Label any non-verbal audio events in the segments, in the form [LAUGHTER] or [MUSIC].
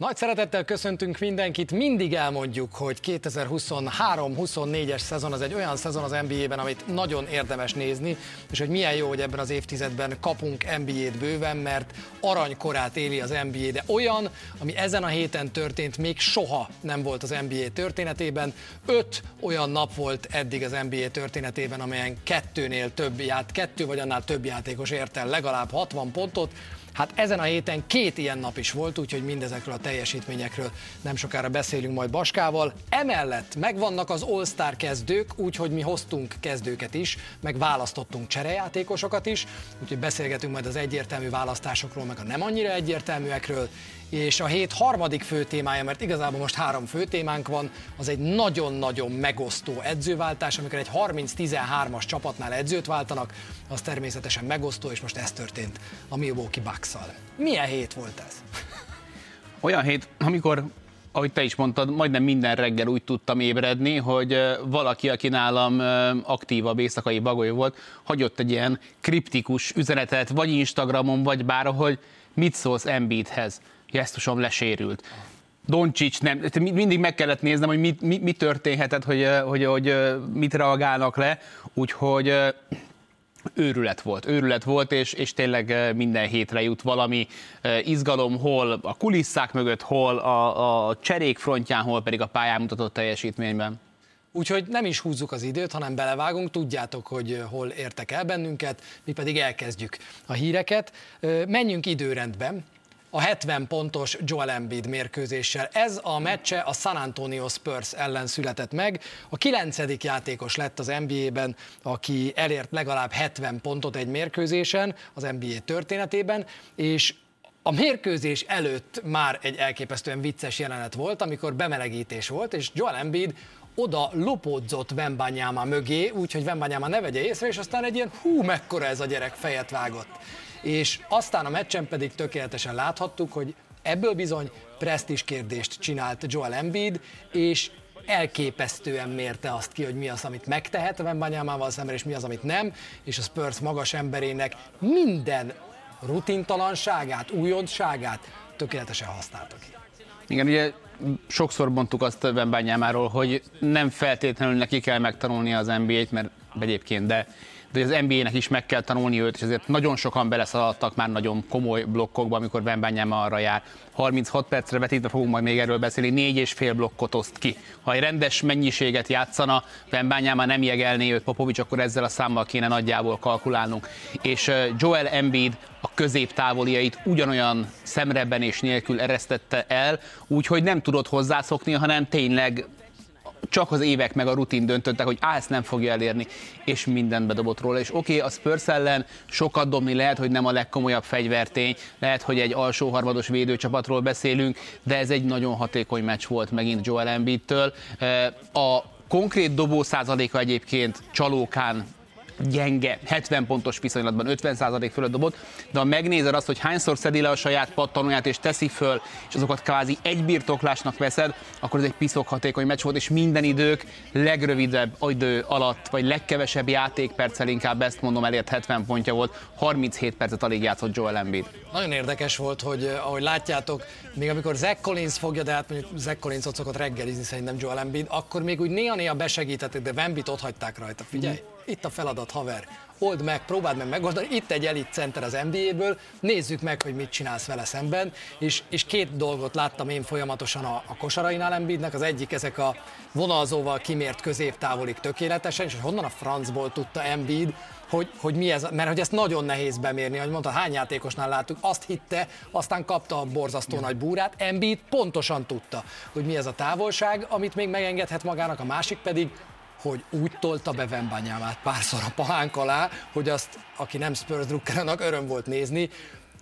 Nagy szeretettel köszöntünk mindenkit. Mindig elmondjuk, hogy 2023-24-es szezon az egy olyan szezon az NBA-ben, amit nagyon érdemes nézni, és hogy milyen jó, hogy ebben az évtizedben kapunk NBA-t bőven, mert aranykorát éli az NBA, de olyan, ami ezen a héten történt, még soha nem volt az NBA történetében. Öt olyan nap volt eddig az NBA történetében, amelyen kettőnél több ját, kettő vagy annál több játékos ért el legalább 60 pontot, Hát ezen a héten két ilyen nap is volt, úgyhogy mindezekről a teljesítményekről nem sokára beszélünk majd Baskával. Emellett megvannak az All-Star kezdők, úgyhogy mi hoztunk kezdőket is, meg választottunk cserejátékosokat is, úgyhogy beszélgetünk majd az egyértelmű választásokról, meg a nem annyira egyértelműekről, és a hét harmadik fő témája, mert igazából most három fő témánk van, az egy nagyon-nagyon megosztó edzőváltás, amikor egy 30-13-as csapatnál edzőt váltanak, az természetesen megosztó, és most ez történt a Milwaukee bucks -szal. Milyen hét volt ez? [LAUGHS] Olyan hét, amikor ahogy te is mondtad, majdnem minden reggel úgy tudtam ébredni, hogy valaki, aki nálam aktívabb éjszakai bagoly volt, hagyott egy ilyen kriptikus üzenetet, vagy Instagramon, vagy bárhol, mit szólsz Embiidhez gesztusom lesérült. Doncsics nem, mindig meg kellett néznem, hogy mi, mi, mi történhetett, hogy, hogy, hogy mit reagálnak le, úgyhogy őrület volt, őrület volt, és, és tényleg minden hétre jut valami izgalom, hol a kulisszák mögött, hol a, a cserék frontján, hol pedig a pályán mutatott teljesítményben. Úgyhogy nem is húzzuk az időt, hanem belevágunk, tudjátok, hogy hol értek el bennünket, mi pedig elkezdjük a híreket. Menjünk időrendben, a 70 pontos Joel Embiid mérkőzéssel. Ez a meccse a San Antonio Spurs ellen született meg. A kilencedik játékos lett az NBA-ben, aki elért legalább 70 pontot egy mérkőzésen az NBA történetében, és a mérkőzés előtt már egy elképesztően vicces jelenet volt, amikor bemelegítés volt, és Joel Embiid oda lopódzott Vembanyáma mögé, úgyhogy Vembanyáma ne vegye észre, és aztán egy ilyen hú, mekkora ez a gyerek fejet vágott és aztán a meccsen pedig tökéletesen láthattuk, hogy ebből bizony presztis kérdést csinált Joel Embiid, és elképesztően mérte azt ki, hogy mi az, amit megtehet a Wembanyamával szemben, és mi az, amit nem, és a Spurs magas emberének minden rutintalanságát, újontságát tökéletesen használta ki. Igen, ugye sokszor mondtuk azt Wembanyámáról, hogy nem feltétlenül neki kell megtanulni az NBA-t, mert egyébként, de de az NBA-nek is meg kell tanulni őt, és ezért nagyon sokan beleszaladtak már nagyon komoly blokkokba, amikor Wembanyama arra jár. 36 percre vetítve fogunk majd még erről beszélni, négy és fél blokkot oszt ki. Ha egy rendes mennyiséget játszana, Wembanyama nem jegelné őt Popovics, akkor ezzel a számmal kéne nagyjából kalkulálnunk. És Joel Embiid a középtávoliait ugyanolyan szemrebben és nélkül eresztette el, úgyhogy nem tudott hozzászokni, hanem tényleg csak az évek meg a rutin döntöttek, hogy á, ezt nem fogja elérni, és mindent bedobott róla. És oké, okay, a Spurs ellen sokat dobni lehet, hogy nem a legkomolyabb fegyvertény, lehet, hogy egy alsó harmados védőcsapatról beszélünk, de ez egy nagyon hatékony meccs volt megint Joel Embiid-től. A konkrét dobó százaléka egyébként csalókán gyenge, 70 pontos viszonylatban 50% fölött dobott, de ha megnézed azt, hogy hányszor szedi le a saját pattanóját és teszi föl, és azokat kvázi egy birtoklásnak veszed, akkor ez egy piszok hatékony meccs volt, és minden idők legrövidebb idő alatt, vagy legkevesebb játékperccel inkább ezt mondom, elért 70 pontja volt, 37 percet alig játszott Joel Embiid. Nagyon érdekes volt, hogy eh, ahogy látjátok, még amikor Zach Collins fogja, de hát mondjuk Zach Collins ott szokott reggelizni szerintem Joel Embiid, akkor még úgy néha-néha besegítettek, de Embiid ott hagyták rajta. Figyelj, mm itt a feladat, haver. Old meg, próbáld meg megoldani. Itt egy elit center az NBA-ből, nézzük meg, hogy mit csinálsz vele szemben. És, és két dolgot láttam én folyamatosan a, a kosarainál Embiidnek. Az egyik ezek a vonalzóval kimért középtávolik tökéletesen, és honnan a francból tudta Embiid, hogy, hogy mi ez, mert hogy ezt nagyon nehéz bemérni, hogy mondta, hány játékosnál láttuk, azt hitte, aztán kapta a borzasztó ja. nagy búrát, Embiid pontosan tudta, hogy mi ez a távolság, amit még megengedhet magának, a másik pedig, hogy úgy tolta be Vembanyámát párszor a pahánk alá, hogy azt, aki nem Spurs drukkerának, öröm volt nézni.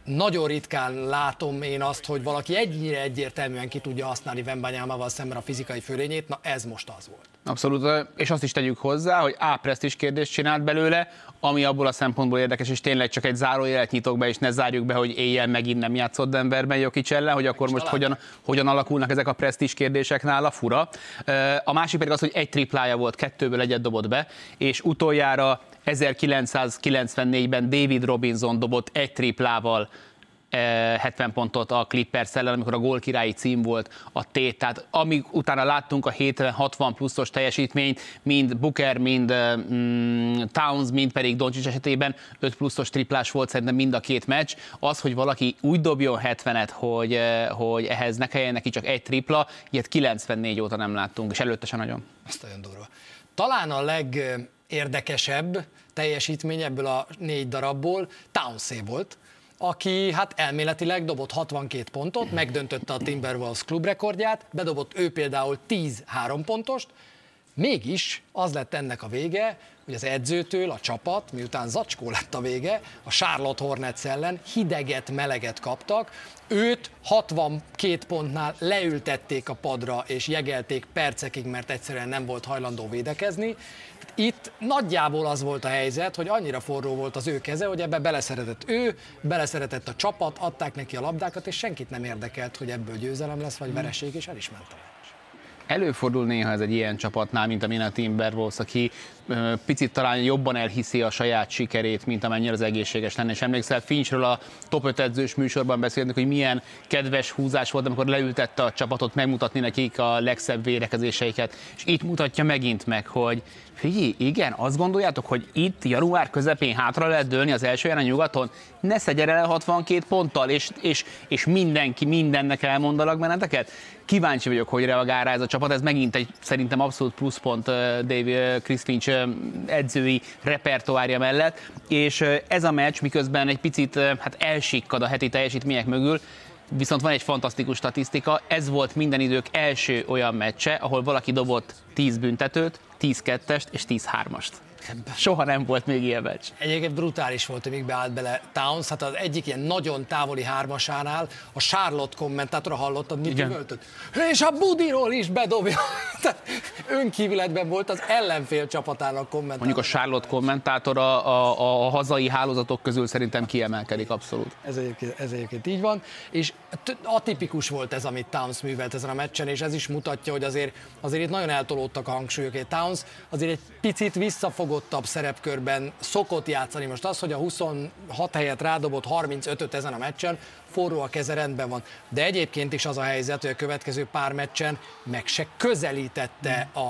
Nagyon ritkán látom én azt, hogy valaki ennyire egyértelműen ki tudja használni Vembanyámával szemben a fizikai fölényét, na ez most az volt. Abszolút, és azt is tegyük hozzá, hogy A is kérdést csinált belőle, ami abból a szempontból érdekes, és tényleg csak egy zárójelet nyitok be, és ne zárjuk be, hogy éjjel megint nem játszott Denverben Jokic ellen, hogy akkor most hogyan, hogyan alakulnak ezek a presztis kérdések nála, fura. A másik pedig az, hogy egy triplája volt, kettőből egyet dobott be, és utoljára 1994-ben David Robinson dobott egy triplával 70 pontot a Clippers ellen, amikor a gólkirályi cím volt a tét. Tehát amíg utána láttunk a 70-60 pluszos teljesítményt, mind Booker, mind mm, Towns, mind pedig Doncic esetében 5 pluszos triplás volt szerintem mind a két meccs. Az, hogy valaki úgy dobjon 70-et, hogy, hogy ehhez ne kelljen neki csak egy tripla, ilyet 94 óta nem láttunk, és előtte sem nagyon. Azt olyan durva. Talán a legérdekesebb teljesítmény ebből a négy darabból. Townsé volt, aki hát elméletileg dobott 62 pontot, megdöntötte a Timberwolves klubrekordját, bedobott ő például 10 3 pontost, mégis az lett ennek a vége, hogy az edzőtől a csapat, miután zacskó lett a vége, a Charlotte Hornets ellen hideget, meleget kaptak, őt 62 pontnál leültették a padra és jegelték percekig, mert egyszerűen nem volt hajlandó védekezni, itt nagyjából az volt a helyzet, hogy annyira forró volt az ő keze, hogy ebbe beleszeretett ő, beleszeretett a csapat, adták neki a labdákat, és senkit nem érdekelt, hogy ebből győzelem lesz, vagy vereség, és el is ment Előfordul néha ez egy ilyen csapatnál, mint amilyen a Timberwolves, aki picit talán jobban elhiszi a saját sikerét, mint amennyire az egészséges lenne. És emlékszel, Finchről a top 5 edzős műsorban beszéltünk, hogy milyen kedves húzás volt, amikor leültette a csapatot megmutatni nekik a legszebb védekezéseiket. És itt mutatja megint meg, hogy Figyelj, igen, azt gondoljátok, hogy itt január közepén hátra lehet dőlni az első a nyugaton? Ne szedjen el 62 ponttal, és, és, és mindenki mindennek elmondalak benneteket? Kíváncsi vagyok, hogy reagál rá ez a csapat. Ez megint egy szerintem abszolút pluszpont Dave Chris Finch edzői repertoárja mellett. És ez a meccs miközben egy picit hát elsikkad a heti teljesítmények mögül, Viszont van egy fantasztikus statisztika, ez volt minden idők első olyan meccse, ahol valaki dobott 10 büntetőt, 10 kettest és 10 hármast. Soha nem volt még ilyen meccs. Egyébként brutális volt, hogy még beállt bele Towns, hát az egyik ilyen nagyon távoli hármasánál a Charlotte kommentátora hallottad, mit üvöltött. És a Budiról is bedobja. [LAUGHS] önkívületben volt az ellenfél csapatának kommentátor. Mondjuk a Charlotte kommentátora a, a, a hazai hálózatok közül szerintem kiemelkedik abszolút. Ez egyébként, ez egyébként így van, és atipikus volt ez, amit Towns művelt ezen a meccsen, és ez is mutatja, hogy azért, azért itt nagyon eltolódtak a hangsúlyok. Towns azért egy picit visszafogott beosztottabb szerepkörben szokott játszani. Most az, hogy a 26 helyet rádobott 35-öt ezen a meccsen, forró a keze rendben van. De egyébként is az a helyzet, hogy a következő pár meccsen meg se közelítette a,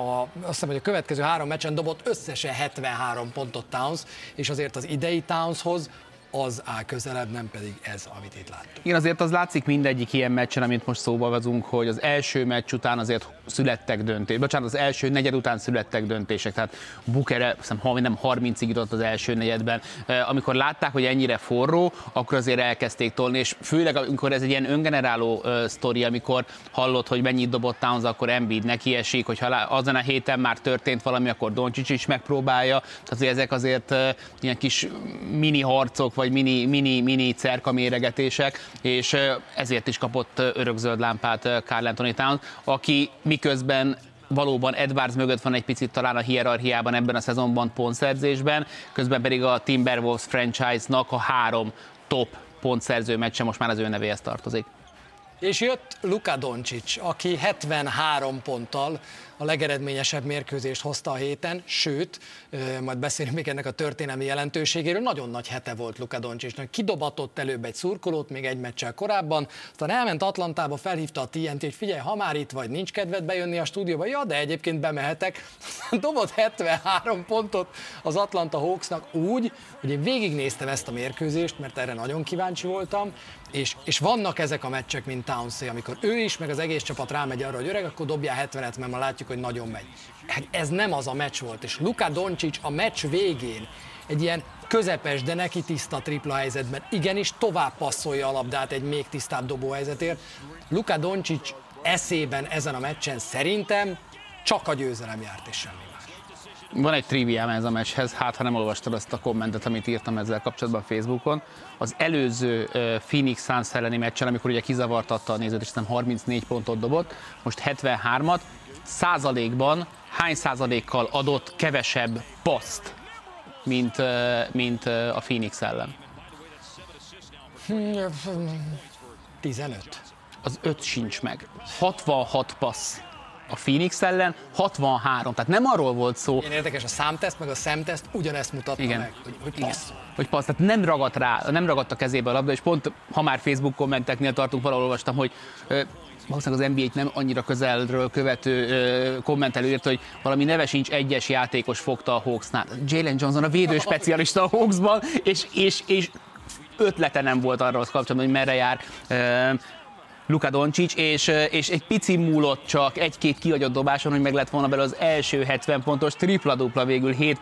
a azt hiszem, hogy a következő három meccsen dobott összesen 73 pontot Towns, és azért az idei Townshoz az áll közelebb, nem pedig ez, amit itt láttuk. Igen, azért az látszik mindegyik ilyen meccsen, amit most szóba vezünk, hogy az első meccs után azért születtek döntések. Bocsánat, az első negyed után születtek döntések. Tehát Booker, hiszem, ha nem 30-ig jutott az első negyedben. Amikor látták, hogy ennyire forró, akkor azért elkezdték tolni, és főleg amikor ez egy ilyen öngeneráló sztori, amikor hallott, hogy mennyit dobott Towns, akkor Embiid neki esik, hogyha azon a héten már történt valami, akkor Doncsics is megpróbálja. Tehát ezek azért ilyen kis mini harcok, vagy mini, mini, mini cerka méregetések, és ezért is kapott örökzöld lámpát Carl Anthony Towns, aki miközben valóban Edwards mögött van egy picit talán a hierarchiában ebben a szezonban pontszerzésben, közben pedig a Timberwolves franchise-nak a három top pontszerző meccse most már az ő nevéhez tartozik. És jött Luka Doncic, aki 73 ponttal a legeredményesebb mérkőzést hozta a héten, sőt, majd beszélünk még ennek a történelmi jelentőségéről, nagyon nagy hete volt Luka Doncicnak. Kidobatott előbb egy szurkolót, még egy meccsel korábban, aztán elment Atlantába, felhívta a TNT, hogy figyelj, ha már itt vagy, nincs kedved bejönni a stúdióba, ja, de egyébként bemehetek. [LAUGHS] Dobott 73 pontot az Atlanta Hawksnak úgy, hogy én végignéztem ezt a mérkőzést, mert erre nagyon kíváncsi voltam, és, és vannak ezek a meccsek, mint Townsy, amikor ő is, meg az egész csapat rámegy arra, hogy öreg, akkor dobjál 70-et, mert ma látjuk, hogy nagyon megy. Hát ez nem az a meccs volt, és Luka Doncic a meccs végén egy ilyen közepes, de neki tiszta tripla helyzetben igenis tovább passzolja a labdát egy még tisztább dobó helyzetért. Luka Doncic eszében ezen a meccsen szerintem csak a győzelem járt és semmi van egy triviám ez a meccshez, hát ha nem olvastad azt a kommentet, amit írtam ezzel kapcsolatban Facebookon. Az előző Phoenix Suns elleni meccsen, amikor ugye kizavartatta a nézőt, és nem 34 pontot dobott, most 73-at, százalékban hány százalékkal adott kevesebb paszt, mint, mint a Phoenix ellen? 15. Az 5 sincs meg. 66 passz a Phoenix ellen 63. Tehát nem arról volt szó. Én érdekes, a számteszt meg a szemteszt ugyanezt mutatta Igen. meg, hogy, hogy passz. Hogy passz, tehát nem ragadt rá, nem ragadt a kezébe a labda, és pont, ha már Facebook kommenteknél tartunk, valahol olvastam, hogy valószínűleg az NBA-t nem annyira közelről követő ö, kommentelő írt, hogy valami neve sincs egyes játékos fogta a Hawksnál. Jalen Johnson a védő specialista a Hawksban, és, és, és ötlete nem volt arra az kapcsolatban, hogy merre jár ö, Luka Doncic, és, és egy pici múlott csak egy-két kiagyott dobáson, hogy meg lett volna belőle az első 70 pontos tripla-dupla végül 7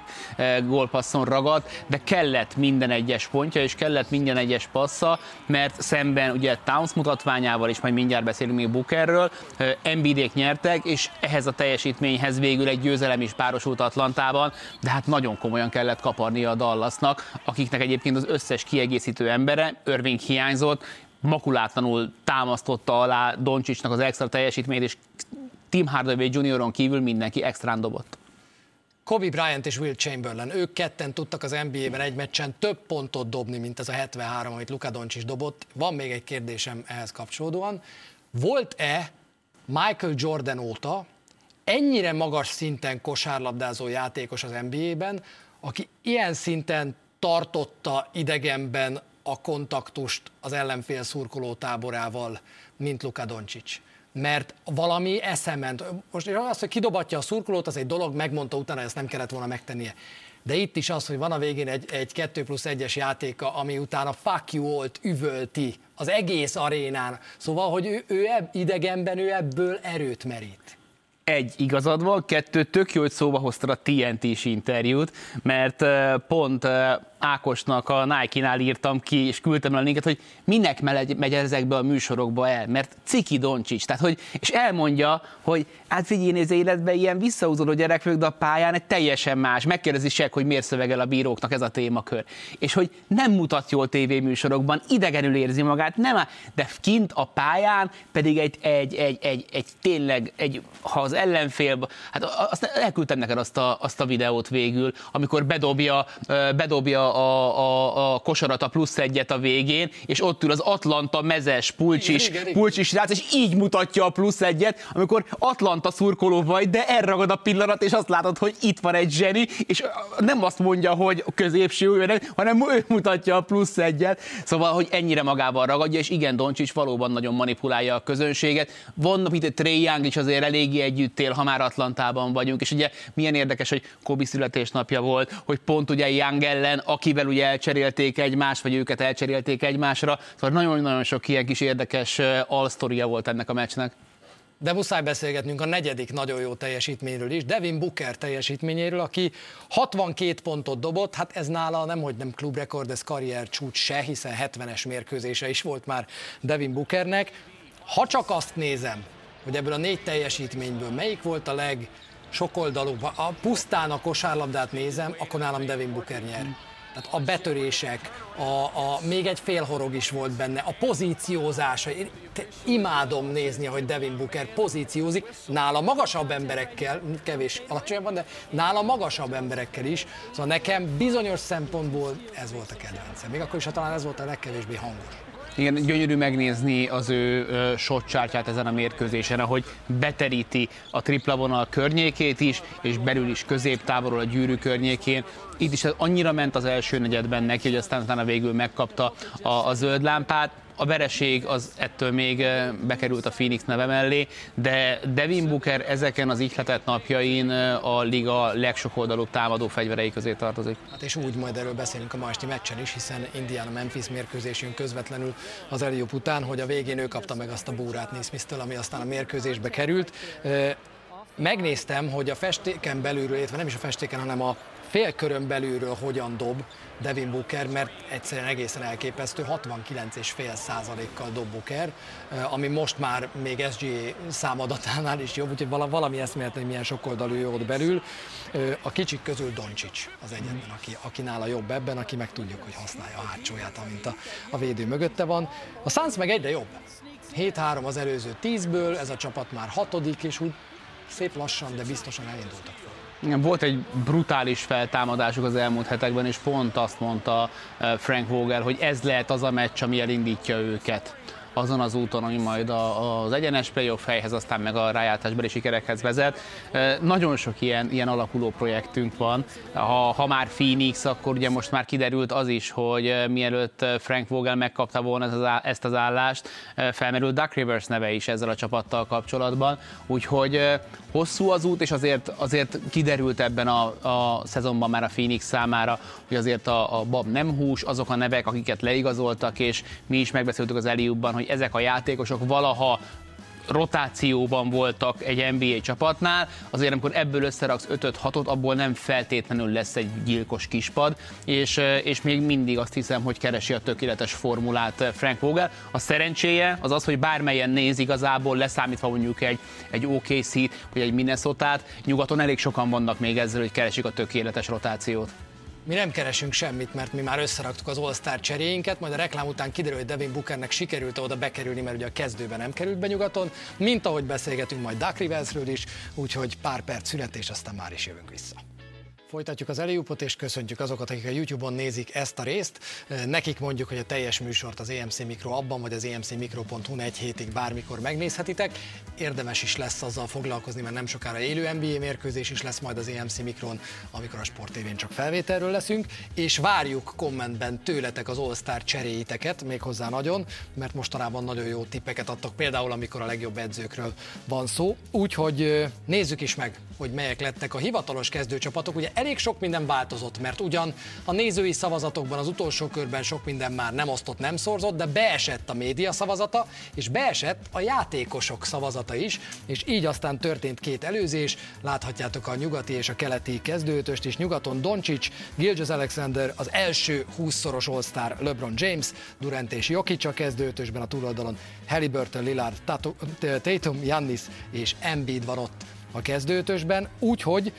gólpasszon ragadt, de kellett minden egyes pontja, és kellett minden egyes passza, mert szemben ugye Towns mutatványával is, majd mindjárt beszélünk még Bookerről, Embiidék nyertek, és ehhez a teljesítményhez végül egy győzelem is párosult Atlantában, de hát nagyon komolyan kellett kaparnia a Dallasnak, akiknek egyébként az összes kiegészítő embere, Irving hiányzott, makulátlanul támasztotta alá Doncsicsnak az extra teljesítményt, és Tim Hardaway Junioron kívül mindenki extrán dobott. Kobe Bryant és Will Chamberlain, ők ketten tudtak az NBA-ben egy meccsen több pontot dobni, mint ez a 73, amit Luka Doncic dobott. Van még egy kérdésem ehhez kapcsolódóan. Volt-e Michael Jordan óta ennyire magas szinten kosárlabdázó játékos az NBA-ben, aki ilyen szinten tartotta idegenben a kontaktust az ellenfél szurkoló táborával, mint Luka Doncic. Mert valami eszement. Most az, hogy kidobatja a szurkolót, az egy dolog, megmondta utána, ezt nem kellett volna megtennie. De itt is az, hogy van a végén egy, egy 2 plusz 1-es játéka, ami utána fuck you volt, üvölti az egész arénán. Szóval, hogy ő, ő ebb, idegenben ő ebből erőt merít egy igazad van, kettő tök jó, hogy szóba hoztad a TNT-s interjút, mert pont Ákosnak a Nike-nál írtam ki, és küldtem el a linket, hogy minek megy ezekbe a műsorokba el, mert Ciki Doncsics, tehát hogy, és elmondja, hogy hát figyelj, az életben ilyen visszahúzódó gyerek vagyok, de a pályán egy teljesen más. Megkérdezi se, hogy miért szövegel a bíróknak ez a témakör. És hogy nem mutat jól tévéműsorokban, idegenül érzi magát, nem, de kint a pályán pedig egy, egy, egy, egy, egy tényleg, egy, ha az ellenfél, hát azt elküldtem neked azt a, azt a videót végül, amikor bedobja, bedobja a, a, a kosarat a plusz egyet a végén, és ott ül az Atlanta mezes pulcsis, pulcsis rác, és így mutatja a plusz egyet, amikor Atlanta szurkoló vagy, de elragad a pillanat, és azt látod, hogy itt van egy zseni, és nem azt mondja, hogy középső, hanem ő mutatja a plusz egyet. Szóval, hogy ennyire magával ragadja, és igen, Doncsics valóban nagyon manipulálja a közönséget. Van itt egy Trey Young is azért eléggé együtt él, ha már Atlantában vagyunk, és ugye milyen érdekes, hogy Kobi születésnapja volt, hogy pont ugye Young ellen, akivel ugye elcserélték egymást, vagy őket elcserélték egymásra. Szóval nagyon-nagyon sok ilyen kis érdekes alsztoria volt ennek a meccsnek. De muszáj beszélgetnünk a negyedik nagyon jó teljesítményről is, Devin Booker teljesítményéről, aki 62 pontot dobott, hát ez nála nem, hogy nem klubrekord, ez karrier csúcs se, hiszen 70-es mérkőzése is volt már Devin Bookernek. Ha csak azt nézem, hogy ebből a négy teljesítményből melyik volt a leg sokoldalú, a pusztán a kosárlabdát nézem, akkor nálam Devin Booker nyer. Tehát a betörések, a, a, még egy félhorog is volt benne, a pozíciózása. Én imádom nézni, hogy Devin Booker pozíciózik, nála magasabb emberekkel, kevés alacsonyabban, de nála magasabb emberekkel is. Szóval nekem bizonyos szempontból ez volt a kedvencem. Még akkor is, ha talán ez volt a legkevésbé hangos. Igen, gyönyörű megnézni az ő shotchartját ezen a mérkőzésen, ahogy beteríti a tripla vonal környékét is, és belül is középtávolról a gyűrű környékén. Itt is annyira ment az első negyedben neki, hogy aztán utána végül megkapta a, a zöld lámpát a vereség az ettől még eh, bekerült a Phoenix neve mellé, de Devin Booker ezeken az ihletett napjain eh, a liga legsokoldalúbb támadó fegyverei közé tartozik. Hát és úgy majd erről beszélünk a ma esti meccsen is, hiszen Indiana-Memphis mérkőzésünk közvetlenül az Eliup után, hogy a végén ő kapta meg azt a búrát Nismith-től, ami aztán a mérkőzésbe került. Eh, megnéztem, hogy a festéken belülről, illetve nem is a festéken, hanem a félkörön belülről hogyan dob Devin Booker, mert egyszerűen egészen elképesztő, 69,5 százalékkal dob Booker, eh, ami most már még SGA számadatánál is jobb, úgyhogy valami eszméletlen, hogy milyen sokoldalú jó ott belül. Eh, a kicsik közül Doncsics az egyetlen, aki, aki nála jobb ebben, aki meg tudjuk, hogy használja a hátsóját, amint a, a védő mögötte van. A Suns meg egyre jobb. 7-3 az előző 10-ből, ez a csapat már hatodik, és úgy szép lassan, de biztosan elindultak. Igen, volt egy brutális feltámadásuk az elmúlt hetekben, és pont azt mondta eh, Frank Vogel, hogy ez lehet az a meccs, ami elindítja őket azon az úton, ami majd az egyenes playoff helyhez, aztán meg a rájátásbeli sikerekhez vezet. Nagyon sok ilyen, ilyen alakuló projektünk van. Ha, ha már Phoenix, akkor ugye most már kiderült az is, hogy mielőtt Frank Vogel megkapta volna ezt az állást, felmerült Duck Rivers neve is ezzel a csapattal kapcsolatban. Úgyhogy hosszú az út, és azért, azért kiderült ebben a, a szezonban már a Phoenix számára, hogy azért a, a Bab nem hús, azok a nevek, akiket leigazoltak, és mi is megbeszéltük az Eliubban, hogy ezek a játékosok valaha rotációban voltak egy NBA csapatnál, azért amikor ebből összeraksz 5-6-ot, abból nem feltétlenül lesz egy gyilkos kispad, és, és még mindig azt hiszem, hogy keresi a tökéletes formulát Frank Vogel. A szerencséje az az, hogy bármelyen néz igazából, leszámítva mondjuk egy, egy OKC-t, vagy egy Minnesota-t, nyugaton elég sokan vannak még ezzel, hogy keresik a tökéletes rotációt. Mi nem keresünk semmit, mert mi már összeraktuk az All-Star cseréinket, majd a reklám után kiderül, hogy Devin Bookernek sikerült oda bekerülni, mert ugye a kezdőben nem került be nyugaton, mint ahogy beszélgetünk majd Duck Riversről is, úgyhogy pár perc szünet, és aztán már is jövünk vissza. Folytatjuk az Eliupot, és köszöntjük azokat, akik a YouTube-on nézik ezt a részt. Nekik mondjuk, hogy a teljes műsort az EMC Mikro abban, vagy az emcmikro.hu egy hétig bármikor megnézhetitek. Érdemes is lesz azzal foglalkozni, mert nem sokára élő NBA mérkőzés is lesz majd az EMC Mikron, amikor a Sport TV-n csak felvételről leszünk, és várjuk kommentben tőletek az All-Star cseréiteket, méghozzá nagyon, mert mostanában nagyon jó tippeket adtak, például amikor a legjobb edzőkről van szó. Úgyhogy nézzük is meg, hogy melyek lettek a hivatalos kezdőcsapatok. Ugye elég sok minden változott, mert ugyan a nézői szavazatokban az utolsó körben sok minden már nem osztott, nem szorzott, de beesett a média szavazata, és beesett a játékosok szavazata is, és így aztán történt két előzés, láthatjátok a nyugati és a keleti kezdőtöst is, nyugaton Doncsics, Gilgis Alexander, az első 20-szoros All-Star LeBron James, Durant és Jokic a kezdőtösben, a túloldalon. Halliburton, Lillard, Tatum, Jannis és Embiid van ott a kezdőtösben, úgyhogy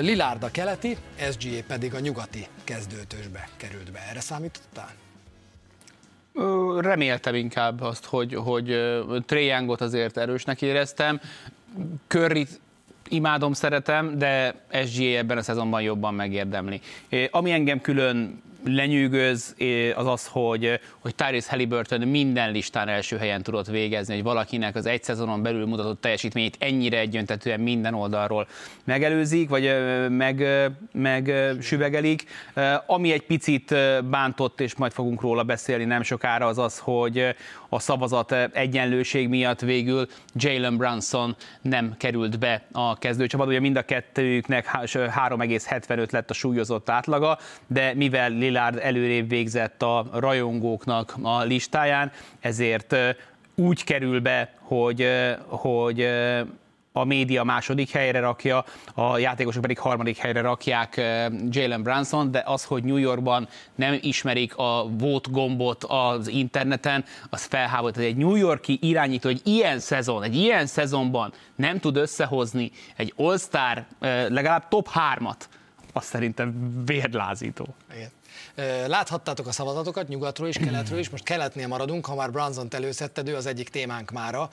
Lilárd a keleti, SGA pedig a nyugati kezdőtösbe került be. Erre számítottál? Reméltem inkább azt, hogy, hogy Triangot azért erősnek éreztem. curry imádom, szeretem, de SGA ebben a szezonban jobban megérdemli. Ami engem külön lenyűgöz az az, hogy, hogy Tyrese Halliburton minden listán első helyen tudott végezni, hogy valakinek az egy szezonon belül mutatott teljesítményét ennyire egyöntetően minden oldalról megelőzik, vagy meg, meg süvegelik. Ami egy picit bántott, és majd fogunk róla beszélni nem sokára, az az, hogy a szavazat egyenlőség miatt végül Jalen Brunson nem került be a kezdőcsapat. Ugye mind a kettőjüknek 3,75 lett a súlyozott átlaga, de mivel Lillard előrébb végzett a rajongóknak a listáján, ezért úgy kerül be, hogy, hogy a média második helyre rakja, a játékosok pedig harmadik helyre rakják Jalen Brunson, de az, hogy New Yorkban nem ismerik a vote gombot az interneten, az felháborít. Egy New Yorki irányító egy ilyen szezon, egy ilyen szezonban nem tud összehozni egy All-Star legalább top 3-at, az szerintem vérlázító. Igen. Láthattátok a szavazatokat nyugatról is, keletről is, most keletnél maradunk, ha már Brunson-t előszedted, ő az egyik témánk mára,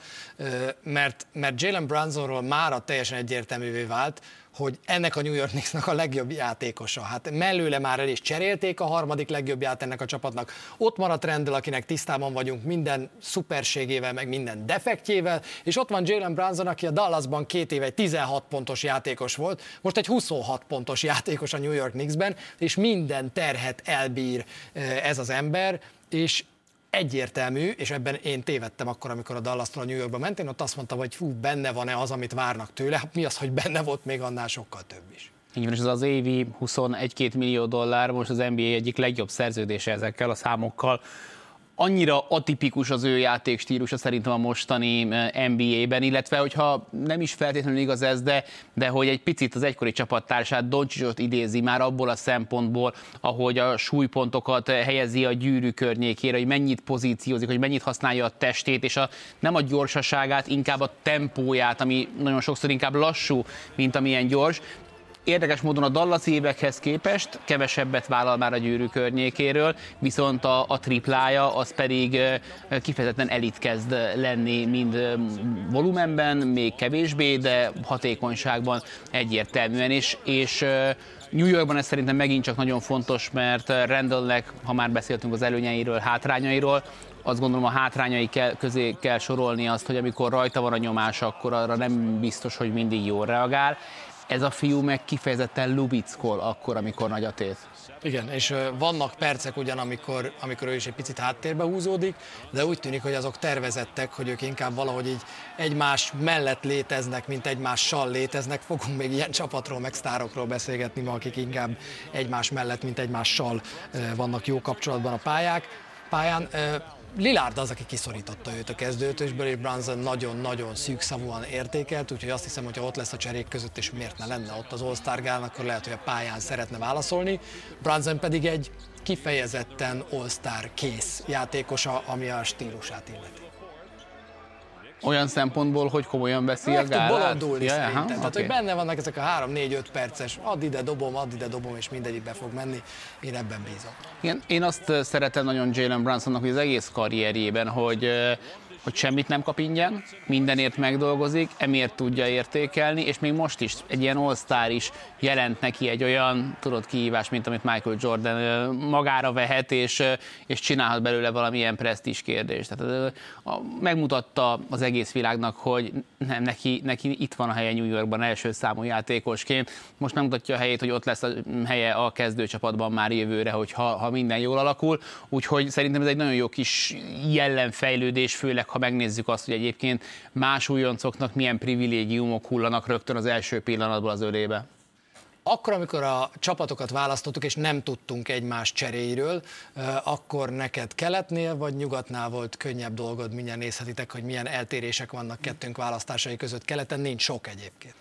mert, mert Jalen Brunsonról mára teljesen egyértelművé vált, hogy ennek a New York Knicksnak a legjobb játékosa. Hát mellőle már el is cserélték a harmadik legjobbját ennek a csapatnak. Ott maradt Rendel, akinek tisztában vagyunk minden szuperségével, meg minden defektjével, és ott van Jalen Brunson, aki a Dallasban két éve egy 16 pontos játékos volt, most egy 26 pontos játékos a New York Knicksben, és minden terhet elbír eh, ez az ember, és egyértelmű, és ebben én tévedtem akkor, amikor a Dallas-tól a New Yorkba ment, én ott azt mondtam, hogy fú, benne van-e az, amit várnak tőle, hát mi az, hogy benne volt még annál sokkal több is. Így van, és ez az évi 21-2 millió dollár, most az NBA egyik legjobb szerződése ezekkel a számokkal annyira atipikus az ő játékstílusa szerintem a mostani NBA-ben, illetve hogyha nem is feltétlenül igaz ez, de, de hogy egy picit az egykori csapattársát Doncsicsot idézi már abból a szempontból, ahogy a súlypontokat helyezi a gyűrű környékére, hogy mennyit pozíciózik, hogy mennyit használja a testét, és a, nem a gyorsaságát, inkább a tempóját, ami nagyon sokszor inkább lassú, mint amilyen gyors, Érdekes módon a Dallas évekhez képest kevesebbet vállal már a gyűrű környékéről, viszont a, a triplája az pedig kifejezetten elit kezd lenni, mind volumenben, még kevésbé, de hatékonyságban egyértelműen is, és New Yorkban ez szerintem megint csak nagyon fontos, mert Randallnek, ha már beszéltünk az előnyeiről, hátrányairól, azt gondolom a hátrányai közé kell sorolni azt, hogy amikor rajta van a nyomás, akkor arra nem biztos, hogy mindig jól reagál. Ez a fiú meg kifejezetten lubickol akkor, amikor nagy a tét. Igen, és vannak percek ugyan, amikor, amikor ő is egy picit háttérbe húzódik, de úgy tűnik, hogy azok tervezettek, hogy ők inkább valahogy így egymás mellett léteznek, mint egymással léteznek. Fogunk még ilyen csapatról, meg sztárokról beszélgetni ma, akik inkább egymás mellett, mint egymással vannak jó kapcsolatban a pályák, pályán. Lilárd az, aki kiszorította őt a kezdőtösből, és Brunson nagyon-nagyon szűkszavúan értékelt, úgyhogy azt hiszem, hogy ott lesz a cserék között, és miért ne lenne ott az all akkor lehet, hogy a pályán szeretne válaszolni. Brunson pedig egy kifejezetten All-Star kész játékosa, ami a stílusát illeti. Olyan szempontból, hogy komolyan veszi Meg a gálát? bolondulni ja, szerintem. Tehát, okay. hogy benne vannak ezek a 3-4-5 perces, add ide dobom, add ide dobom, és mindegyik be fog menni. Én ebben bízom. Igen, én azt szeretem nagyon Jalen Brunsonnak, hogy az egész karrierjében, hogy hogy semmit nem kap ingyen, mindenért megdolgozik, emiért tudja értékelni, és még most is egy ilyen all is jelent neki egy olyan, tudod, kihívás, mint amit Michael Jordan magára vehet, és, és csinálhat belőle valamilyen presztis kérdést. Tehát megmutatta az egész világnak, hogy nem, neki, neki itt van a helye New Yorkban első számú játékosként. Most megmutatja a helyét, hogy ott lesz a helye a kezdőcsapatban már jövőre, hogy ha, ha minden jól alakul. Úgyhogy szerintem ez egy nagyon jó kis jellemfejlődés, főleg ha megnézzük azt, hogy egyébként más újoncoknak milyen privilégiumok hullanak rögtön az első pillanatból az ölébe. Akkor, amikor a csapatokat választottuk, és nem tudtunk egymás cseréiről, akkor neked keletnél vagy nyugatnál volt könnyebb dolgod, mindjárt nézhetitek, hogy milyen eltérések vannak kettőnk választásai között. Keleten nincs sok egyébként.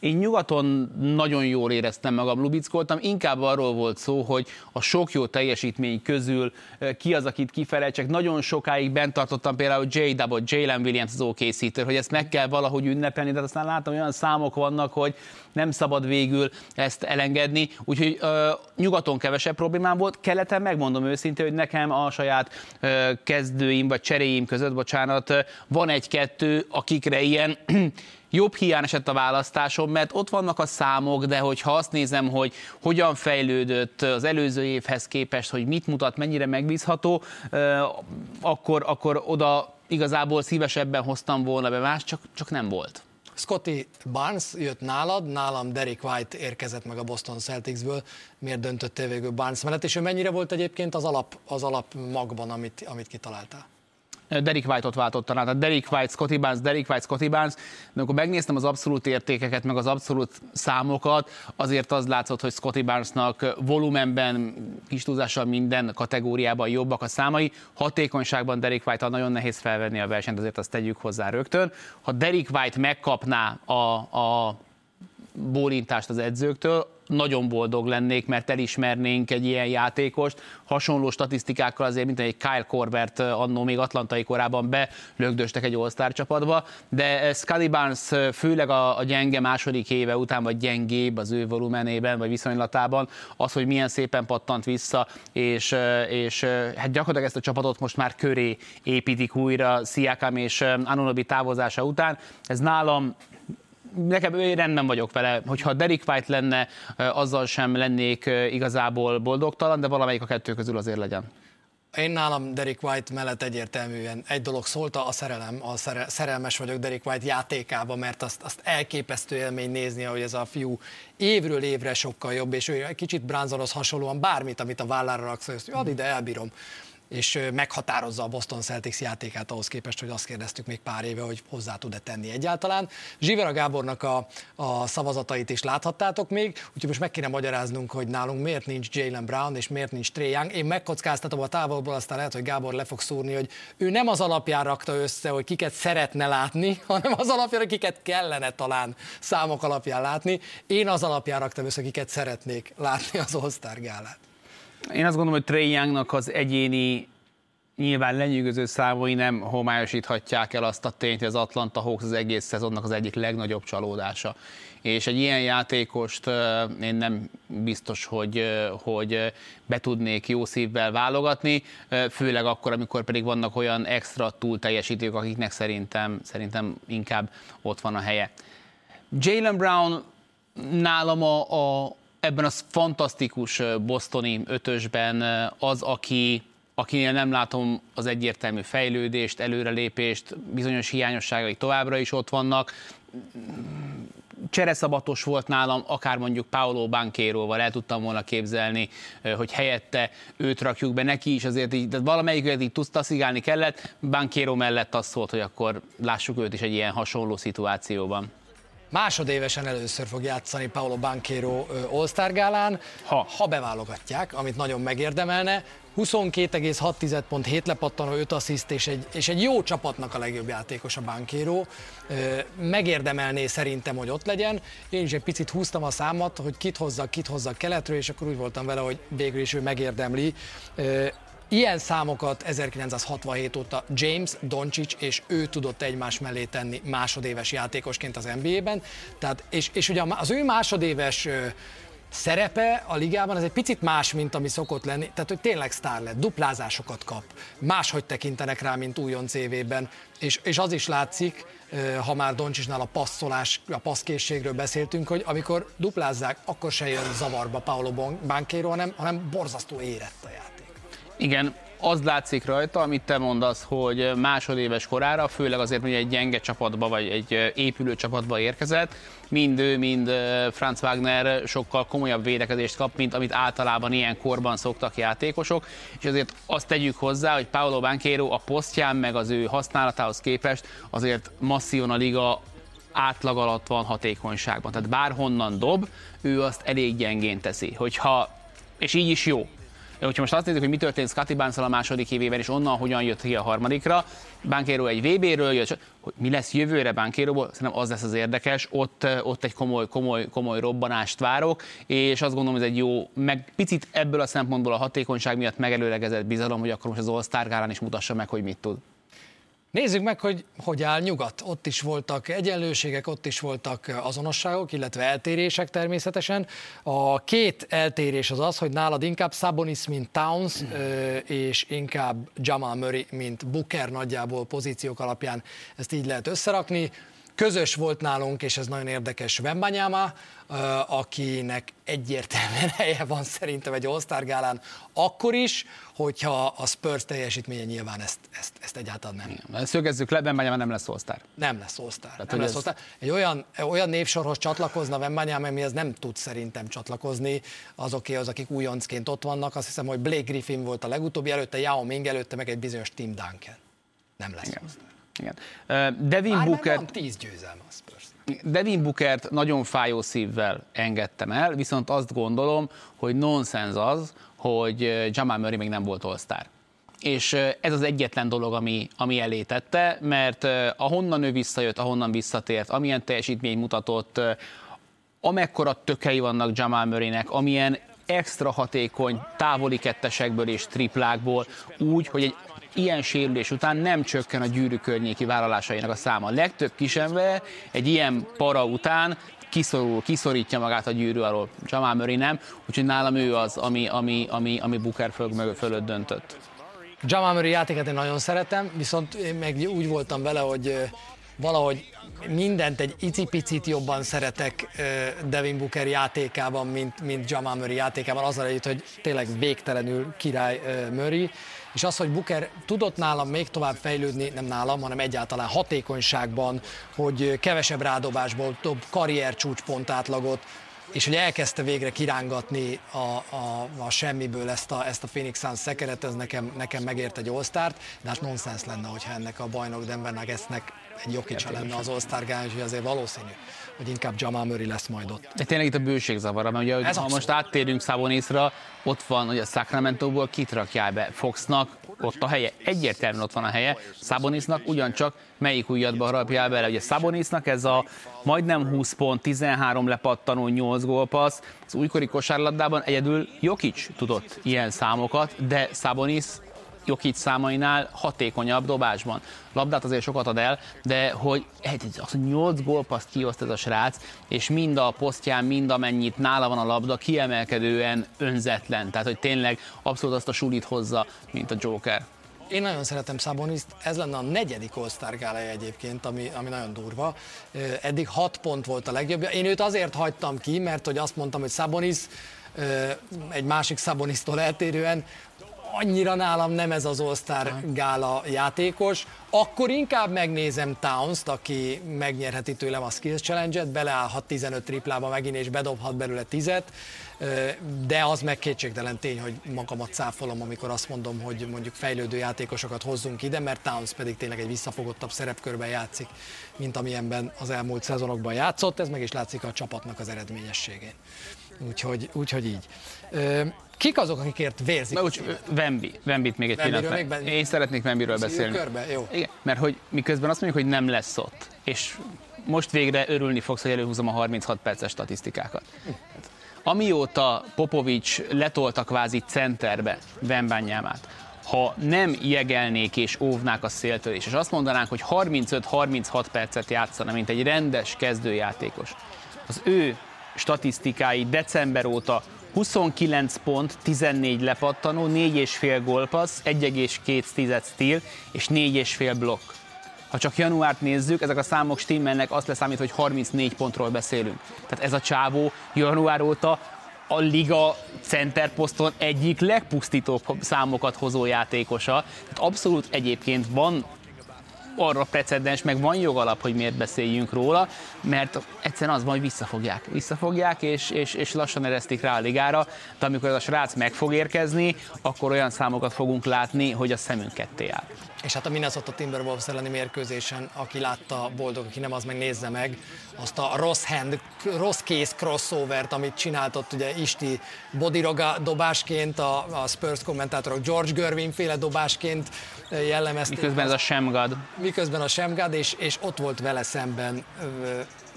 Én nyugaton nagyon jól éreztem magam, lubickoltam, inkább arról volt szó, hogy a sok jó teljesítmény közül ki az, akit kifelejtsek. Nagyon sokáig bent tartottam például J. Double, Jalen Williams az okc hogy ezt meg kell valahogy ünnepelni, de aztán láttam, olyan számok vannak, hogy nem szabad végül ezt elengedni, úgyhogy ö, nyugaton kevesebb problémám volt, keleten megmondom őszintén, hogy nekem a saját ö, kezdőim vagy cseréim között, bocsánat, van egy-kettő, akikre ilyen jobb hiány esett a választásom, mert ott vannak a számok, de hogyha azt nézem, hogy hogyan fejlődött az előző évhez képest, hogy mit mutat, mennyire megbízható, akkor, akkor oda igazából szívesebben hoztam volna be más, csak, csak nem volt. Scotty Barnes jött nálad, nálam Derek White érkezett meg a Boston Celticsből. Miért döntöttél végül Barnes mellett, és ő mennyire volt egyébként az alap, az alap magban, amit, amit kitaláltál? Derek White-ot váltotta rá, tehát Derek White, Scotty Barnes, Derek White, Scotty Barnes, de amikor megnéztem az abszolút értékeket, meg az abszolút számokat, azért az látszott, hogy Scotty Barnesnak volumenben, kis túlzással minden kategóriában jobbak a számai, hatékonyságban Derek white nagyon nehéz felvenni a versenyt, azért azt tegyük hozzá rögtön. Ha Derek White megkapná a, a bólintást az edzőktől, nagyon boldog lennék, mert elismernénk egy ilyen játékost. Hasonló statisztikákkal azért, mint egy Kyle Corbett annó még atlantai korában belögdöstek egy all csapatba, de Scotty Barnes főleg a, a gyenge második éve után, vagy gyengébb az ő volumenében, vagy viszonylatában, az, hogy milyen szépen pattant vissza, és, és hát gyakorlatilag ezt a csapatot most már köré építik újra Sziakam és Anunobi távozása után. Ez nálam nekem rendben vagyok vele, hogyha Derek White lenne, azzal sem lennék igazából boldogtalan, de valamelyik a kettő közül azért legyen. Én nálam Derek White mellett egyértelműen egy dolog szólt, a szerelem, a szerelmes vagyok Derek White játékába, mert azt, azt elképesztő élmény nézni, hogy ez a fiú évről évre sokkal jobb, és ő egy kicsit Bránzonhoz hasonlóan bármit, amit a vállára raksz, hogy add ide, elbírom és meghatározza a Boston Celtics játékát ahhoz képest, hogy azt kérdeztük még pár éve, hogy hozzá tud-e tenni egyáltalán. Zsivera Gábornak a, a szavazatait is láthattátok még, úgyhogy most meg kéne magyaráznunk, hogy nálunk miért nincs Jalen Brown, és miért nincs Trey Young. Én megkockáztatom a távolból, aztán lehet, hogy Gábor le fog szúrni, hogy ő nem az alapján rakta össze, hogy kiket szeretne látni, [LAUGHS] hanem az alapján, hogy kiket kellene talán számok alapján látni. Én az alapján raktam össze, kiket szeretnék látni az gálát. Én azt gondolom, hogy Trey Youngnak az egyéni nyilván lenyűgöző számai nem homályosíthatják el azt a tényt, hogy az Atlanta Hawks az egész szezonnak az egyik legnagyobb csalódása. És egy ilyen játékost én nem biztos, hogy, hogy be tudnék jó szívvel válogatni, főleg akkor, amikor pedig vannak olyan extra túl teljesítők, akiknek szerintem, szerintem inkább ott van a helye. Jalen Brown nálam a, a, ebben a fantasztikus bostoni ötösben az, aki akinél nem látom az egyértelmű fejlődést, előrelépést, bizonyos hiányosságai továbbra is ott vannak. Csereszabatos volt nálam, akár mondjuk Paolo Bankéróval el tudtam volna képzelni, hogy helyette őt rakjuk be, neki is azért így, de valamelyiket így taszigálni kellett, Bankéró mellett az szólt, hogy akkor lássuk őt is egy ilyen hasonló szituációban. Másodévesen először fog játszani Paolo Banquero All-Star gálán, ha. ha beválogatják, amit nagyon megérdemelne. 22,6 pont, 7 lepattanó, 5 assziszt, és egy, és egy jó csapatnak a legjobb játékos a Banquero. Megérdemelné szerintem, hogy ott legyen. Én is egy picit húztam a számat, hogy kit hozzak, kit hozzak keletről, és akkor úgy voltam vele, hogy végül is ő megérdemli. Ilyen számokat 1967 óta James, Doncic és ő tudott egymás mellé tenni másodéves játékosként az NBA-ben. Tehát, és, és ugye az ő másodéves szerepe a ligában az egy picit más, mint ami szokott lenni. Tehát, hogy tényleg sztár lett, duplázásokat kap, máshogy tekintenek rá, mint újon CV-ben. És, és az is látszik, ha már Doncsisnál a passzolás, a passzkészségről beszéltünk, hogy amikor duplázzák, akkor se jön zavarba Paolo Banquero, hanem, hanem borzasztó érett a játék. Igen, az látszik rajta, amit te mondasz, hogy másodéves korára, főleg azért, hogy egy gyenge csapatba vagy egy épülő csapatba érkezett, mind ő, mind Franz Wagner sokkal komolyabb védekezést kap, mint amit általában ilyen korban szoktak játékosok, és azért azt tegyük hozzá, hogy Paolo Banquero a posztján, meg az ő használatához képest azért masszívan a liga átlag alatt van hatékonyságban. Tehát bárhonnan dob, ő azt elég gyengén teszi. Hogyha, és így is jó, Hogyha most azt nézzük, hogy mi történt Scotty barnes a második évében, és onnan hogyan jött ki a harmadikra, Bankero egy VB-ről jött, hogy mi lesz jövőre Bankeroból, szerintem az lesz az érdekes, ott, ott egy komoly, komoly, komoly robbanást várok, és azt gondolom, hogy ez egy jó, meg picit ebből a szempontból a hatékonyság miatt megelőlegezett bizalom, hogy akkor most az All-Star is mutassa meg, hogy mit tud. Nézzük meg, hogy hogy áll nyugat. Ott is voltak egyenlőségek, ott is voltak azonosságok, illetve eltérések természetesen. A két eltérés az az, hogy nálad inkább Sabonis, mint Towns, és inkább Jamal Murray, mint Booker nagyjából pozíciók alapján ezt így lehet összerakni. Közös volt nálunk, és ez nagyon érdekes, Wembanyama, akinek egyértelműen [LAUGHS] helye van szerintem egy All-Star gálán, akkor is, hogyha a Spurs teljesítménye nyilván ezt, ezt, ezt egyáltalán nem. Igen, szögezzük le, Wembanyama nem lesz All-Star. Nem lesz All-Star. Tehát, nem lesz ez... All-Star. Egy olyan, olyan névsorhoz csatlakozna Wembanyama, amihez nem tud szerintem csatlakozni azoké az, akik újoncként ott vannak. Azt hiszem, hogy Blake Griffin volt a legutóbbi, előtte Yao Ming, előtte meg egy bizonyos Tim Duncan. Nem lesz Igen. All-Star. Igen. Devin Már Booker... tíz győzelme a Spurs. Devin Bookert nagyon fájó szívvel engedtem el, viszont azt gondolom, hogy nonsens az, hogy Jamal Murray még nem volt -star. És ez az egyetlen dolog, ami, ami elé tette, mert ahonnan ő visszajött, ahonnan visszatért, amilyen teljesítmény mutatott, amekkora tökei vannak Jamal Murraynek, amilyen extra hatékony távoli kettesekből és triplákból, úgy, hogy egy ilyen sérülés után nem csökken a gyűrű környéki vállalásainak a száma. Legtöbb kisember egy ilyen para után kiszorul, kiszorítja magát a gyűrű alól. Jamal Murray nem, úgyhogy nálam ő az, ami, ami, ami, ami Booker föl, fölött döntött. Jamal Murray játékát én nagyon szeretem, viszont én meg úgy voltam vele, hogy valahogy mindent egy icipicit jobban szeretek Devin Booker játékában, mint, mint Jamal Murray játékában, azzal együtt, hogy tényleg végtelenül király Murray, és az, hogy Booker tudott nálam még tovább fejlődni, nem nálam, hanem egyáltalán hatékonyságban, hogy kevesebb rádobásból több karrier csúcspont átlagot, és hogy elkezdte végre kirángatni a, a, a semmiből ezt a, ezt a Phoenix Suns szekeret, ez nekem, nekem megért egy all de hát nonsens lenne, hogyha ennek a bajnok Denver Nuggetsnek egy Jokicsa lenne az All-Star hogy azért valószínű, hogy inkább Jamal Murray lesz majd ott. De tényleg itt a bőség zavara, mert ugye, Ez ha abszolút. most áttérünk Szabonészra, ott van, hogy a Sacramento-ból kit rakjál be Foxnak, ott a helye, egyértelműen ott van a helye, Szabonisnak ugyancsak melyik újadba harapjál bele. Ugye Szabonisnak ez a majdnem 20 pont, 13 lepattanó, 8 gólpassz, az újkori kosárlabdában egyedül Jokic tudott ilyen számokat, de Szabonis Jokic számainál hatékonyabb dobásban. Labdát azért sokat ad el, de hogy az, hogy 8 gólpaszt kioszt ez a srác, és mind a posztján, mind amennyit nála van a labda, kiemelkedően önzetlen. Tehát, hogy tényleg abszolút azt a sulit hozza, mint a Joker. Én nagyon szeretem Szaboniszt, ez lenne a negyedik all gálája egyébként, ami, ami nagyon durva. Eddig hat pont volt a legjobb. Én őt azért hagytam ki, mert hogy azt mondtam, hogy Szabonis egy másik Szabonisztól eltérően annyira nálam nem ez az All-Star gála játékos, akkor inkább megnézem Towns-t, aki megnyerheti tőlem a Skills Challenge-et, beleállhat 15 triplába megint, és bedobhat belőle 10 de az meg kétségtelen tény, hogy magamat cáfolom, amikor azt mondom, hogy mondjuk fejlődő játékosokat hozzunk ide, mert Towns pedig tényleg egy visszafogottabb szerepkörben játszik, mint amilyenben az elmúlt szezonokban játszott, ez meg is látszik a csapatnak az eredményességén. Úgyhogy, úgyhogy így. Kik azok, akikért vérzik? Úgy, Wemby. Wembit még egy pillanat. Én szeretnék Wembyről beszélni. Körbe? Jó. Igen, mert hogy miközben azt mondjuk, hogy nem lesz ott, és most végre örülni fogsz, hogy előhúzom a 36 perces statisztikákat. Amióta Popovics letolta kvázi centerbe Vembányámát, ha nem jegelnék és óvnák a széltől is, és azt mondanánk, hogy 35-36 percet játszana, mint egy rendes kezdőjátékos, az ő statisztikái december óta 29 pont, 14 lepattanó, 4,5 gólpassz, 1,2 stíl és 4,5 blokk. Ha csak januárt nézzük, ezek a számok stimmelnek, azt leszámít, hogy 34 pontról beszélünk. Tehát ez a csávó január óta a liga centerposzton egyik legpusztítóbb számokat hozó játékosa. Tehát abszolút egyébként van arra precedens, meg van jogalap, hogy miért beszéljünk róla, mert egyszerűen az majd visszafogják. Visszafogják, és, és, és lassan eresztik rá a ligára, de amikor ez a srác meg fog érkezni, akkor olyan számokat fogunk látni, hogy a szemünk ketté áll. És hát a Minnesota Timberwolves elleni mérkőzésen, aki látta, boldog, aki nem, az meg nézze meg azt a rossz hand, rossz kész crossovert, amit csináltott ugye Isti bodiroga dobásként, a, a Spurs kommentátorok George Gervin féle dobásként jellemezték. Miközben ez a Semgad. Miközben a Semgad, és, és ott volt vele szemben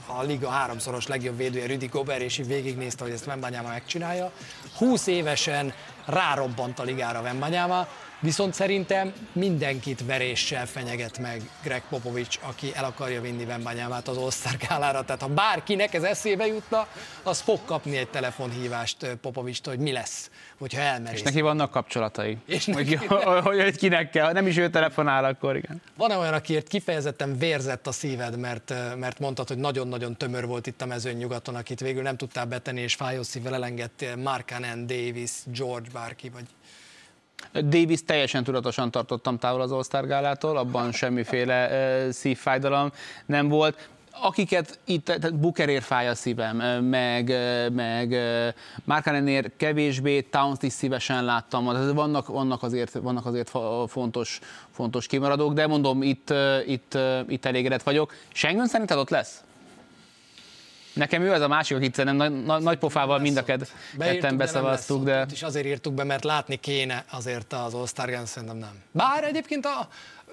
a liga háromszoros legjobb védője Rüdi Gober, és így végignézte, hogy ezt Vembanyama megcsinálja. 20 évesen rárobbant a ligára Vembanyama, Viszont szerintem mindenkit veréssel fenyeget meg Greg Popovics, aki el akarja vinni Vembanyámát az All-Star gálára. Tehát ha bárkinek ez eszébe jutna, az fog kapni egy telefonhívást Popovicstól, hogy mi lesz, hogyha elmerész. És neki vannak kapcsolatai. És neki... hogy, [LAUGHS] hogy, hogy kinek kell, nem is ő telefonál, akkor igen. Van-e olyan, akiért kifejezetten vérzett a szíved, mert, mert mondtad, hogy nagyon-nagyon tömör volt itt a mezőny nyugaton, akit végül nem tudtál betenni, és fájó szívvel elengedtél Markanen, Davis, George, bárki, vagy Davis teljesen tudatosan tartottam távol az All-Star abban semmiféle szívfájdalom nem volt akiket itt, tehát Bookerért fáj a szívem, meg, meg Markanennél kevésbé, towns is szívesen láttam, vannak, vannak, azért, vannak azért fontos, fontos kimaradók, de mondom, itt, itt, itt elégedett vagyok. Schengen szerinted ott lesz? Nekem ő az a másik, akit szerintem nagy, nagy pofával mind a ketten beszavaztuk, de... És azért írtuk be, mert látni kéne azért az All-Star szerintem nem. Bár egyébként a,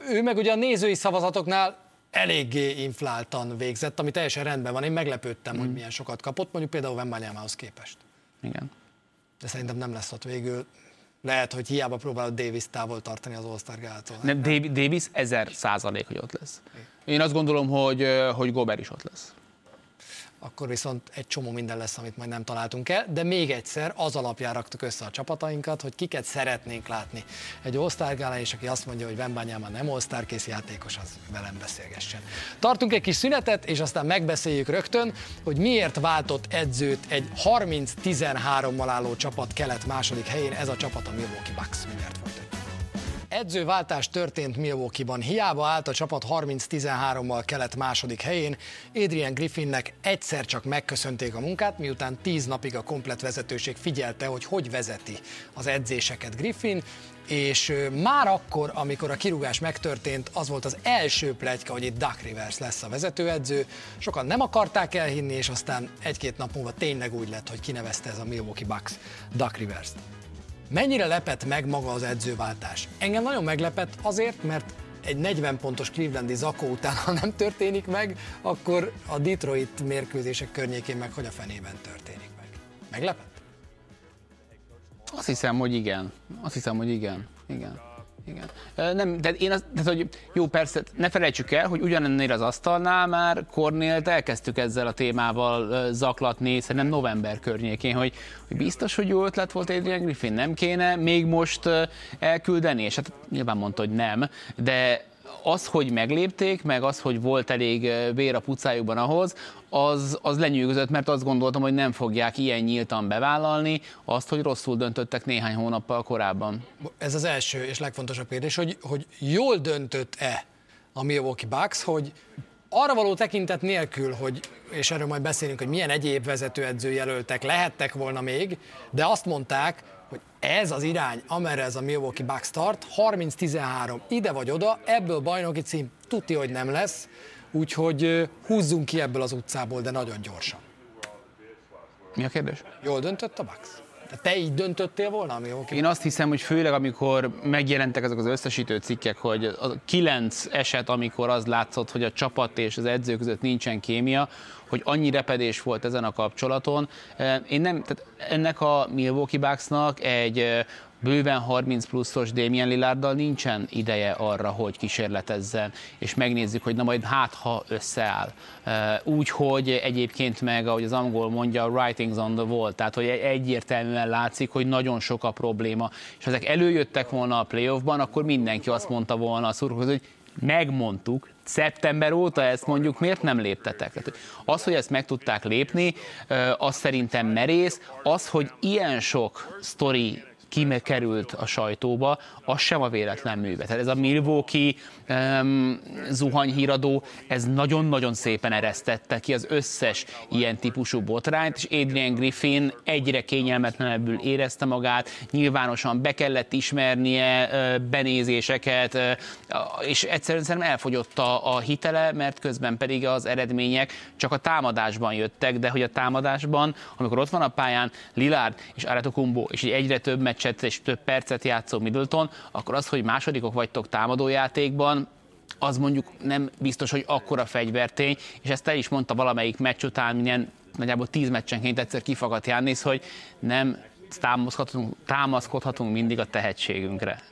ő meg ugye a nézői szavazatoknál eléggé infláltan végzett, ami teljesen rendben van. Én meglepődtem, mm. hogy milyen sokat kapott, mondjuk például Wembanyámához képest. Igen. De szerintem nem lesz ott végül. Lehet, hogy hiába próbálod Davis távol tartani az All-Star gától. Nem, Davis ezer százalék, hogy ott lesz. Én azt gondolom, hogy, hogy Gober is ott lesz akkor viszont egy csomó minden lesz, amit majd nem találtunk el, de még egyszer az alapján raktuk össze a csapatainkat, hogy kiket szeretnénk látni. Egy all és aki azt mondja, hogy Vembányában nem all kész játékos, az velem beszélgessen. Tartunk egy kis szünetet, és aztán megbeszéljük rögtön, hogy miért váltott edzőt egy 30-13-mal álló csapat kelet második helyén, ez a csapat a Milwaukee Bucks. Mindjárt. Edzőváltás történt Milwaukee-ban. Hiába állt a csapat 30-13-mal kelet második helyén, Adrian Griffinnek egyszer csak megköszönték a munkát, miután 10 napig a komplet vezetőség figyelte, hogy hogy vezeti az edzéseket Griffin, és már akkor, amikor a kirúgás megtörtént, az volt az első plegyka, hogy itt Duck Rivers lesz a vezetőedző. Sokan nem akarták elhinni, és aztán egy-két nap múlva tényleg úgy lett, hogy kinevezte ez a Milwaukee Bucks Duck Rivers-t. Mennyire lepett meg maga az edzőváltás? Engem nagyon meglepett azért, mert egy 40 pontos Clevelandi zakó után, ha nem történik meg, akkor a Detroit mérkőzések környékén meg hogy a fenében történik meg. Meglepett? Azt hiszem, hogy igen. Azt hiszem, hogy igen. Igen. Igen. Nem, de én azt, tehát, hogy jó, persze, ne felejtsük el, hogy ugyanennél az asztalnál már Kornélt elkezdtük ezzel a témával zaklatni, szerintem november környékén, hogy, hogy biztos, hogy jó ötlet volt Adrian Griffin, nem kéne még most elküldeni, és hát nyilván mondta, hogy nem, de az, hogy meglépték, meg az, hogy volt elég vér a pucájukban ahhoz, az, az lenyűgözött, mert azt gondoltam, hogy nem fogják ilyen nyíltan bevállalni azt, hogy rosszul döntöttek néhány hónappal korábban. Ez az első és legfontosabb kérdés, hogy, hogy jól döntött-e a Milwaukee Bucks, hogy arra való tekintet nélkül, hogy, és erről majd beszélünk, hogy milyen egyéb vezetőedző jelöltek lehettek volna még, de azt mondták, hogy ez az irány, amerre ez a Milwaukee Bucks tart, 30-13, ide vagy oda, ebből bajnoki cím tuti, hogy nem lesz, úgyhogy húzzunk ki ebből az utcából, de nagyon gyorsan. Mi a kérdés? Jól döntött a Bucks? Te így döntöttél volna, ami oké? Én azt hiszem, hogy főleg amikor megjelentek ezek az összesítő cikkek, hogy a kilenc eset, amikor az látszott, hogy a csapat és az edző között nincsen kémia, hogy annyi repedés volt ezen a kapcsolaton. Én nem, tehát ennek a Milwaukee Bucksnak egy bőven 30 pluszos Damien Lillarddal nincsen ideje arra, hogy kísérletezzen, és megnézzük, hogy na majd hát, ha összeáll. Úgy, hogy egyébként meg, ahogy az angol mondja, writings on the wall, tehát hogy egyértelműen látszik, hogy nagyon sok a probléma. És ha ezek előjöttek volna a playoffban, akkor mindenki azt mondta volna a szurkolóhoz, hogy megmondtuk, szeptember óta ezt mondjuk, miért nem léptetek? Az, hogy ezt meg tudták lépni, az szerintem merész. Az, hogy ilyen sok sztori kime került a sajtóba, az sem a véletlen műve. Tehát ez a Milwaukee um, zuhanyhíradó, ez nagyon-nagyon szépen eresztette ki az összes ilyen típusú botrányt, és Adrian Griffin egyre kényelmetlenebbül érezte magát, nyilvánosan be kellett ismernie benézéseket, és egyszerűen elfogyott a, a hitele, mert közben pedig az eredmények csak a támadásban jöttek, de hogy a támadásban, amikor ott van a pályán Lillard és Aretokumbo, és egy egyre több meccset és több percet játszó Middleton, akkor az, hogy másodikok vagytok támadójátékban, az mondjuk nem biztos, hogy akkora fegyvertény, és ezt el is mondta valamelyik meccs után, milyen nagyjából tíz meccsenként egyszer kifagadt Jánisz, hogy nem támaszkodhatunk, támaszkodhatunk mindig a tehetségünkre.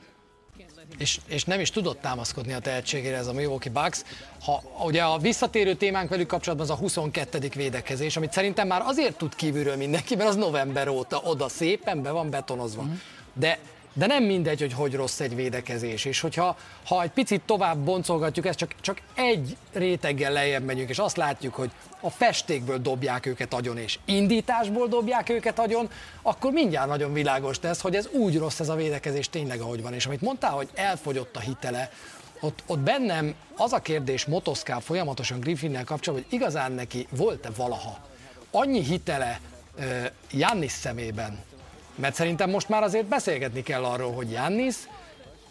És, és nem is tudott támaszkodni a tehetségére ez a Milwaukee Bucks. Ha, ugye a visszatérő témánk velük kapcsolatban az a 22. védekezés, amit szerintem már azért tud kívülről mindenki, mert az november óta oda szépen be van betonozva. Mm. De de nem mindegy, hogy hogy rossz egy védekezés. És hogyha ha egy picit tovább boncolgatjuk ezt, csak, csak egy réteggel lejjebb megyünk, és azt látjuk, hogy a festékből dobják őket agyon, és indításból dobják őket agyon, akkor mindjárt nagyon világos tesz, hogy ez úgy rossz ez a védekezés tényleg, ahogy van. És amit mondtál, hogy elfogyott a hitele, ott, ott bennem az a kérdés motoszkál folyamatosan Griffinnel kapcsolatban, hogy igazán neki volt-e valaha annyi hitele Jannis szemében, mert szerintem most már azért beszélgetni kell arról, hogy Jannis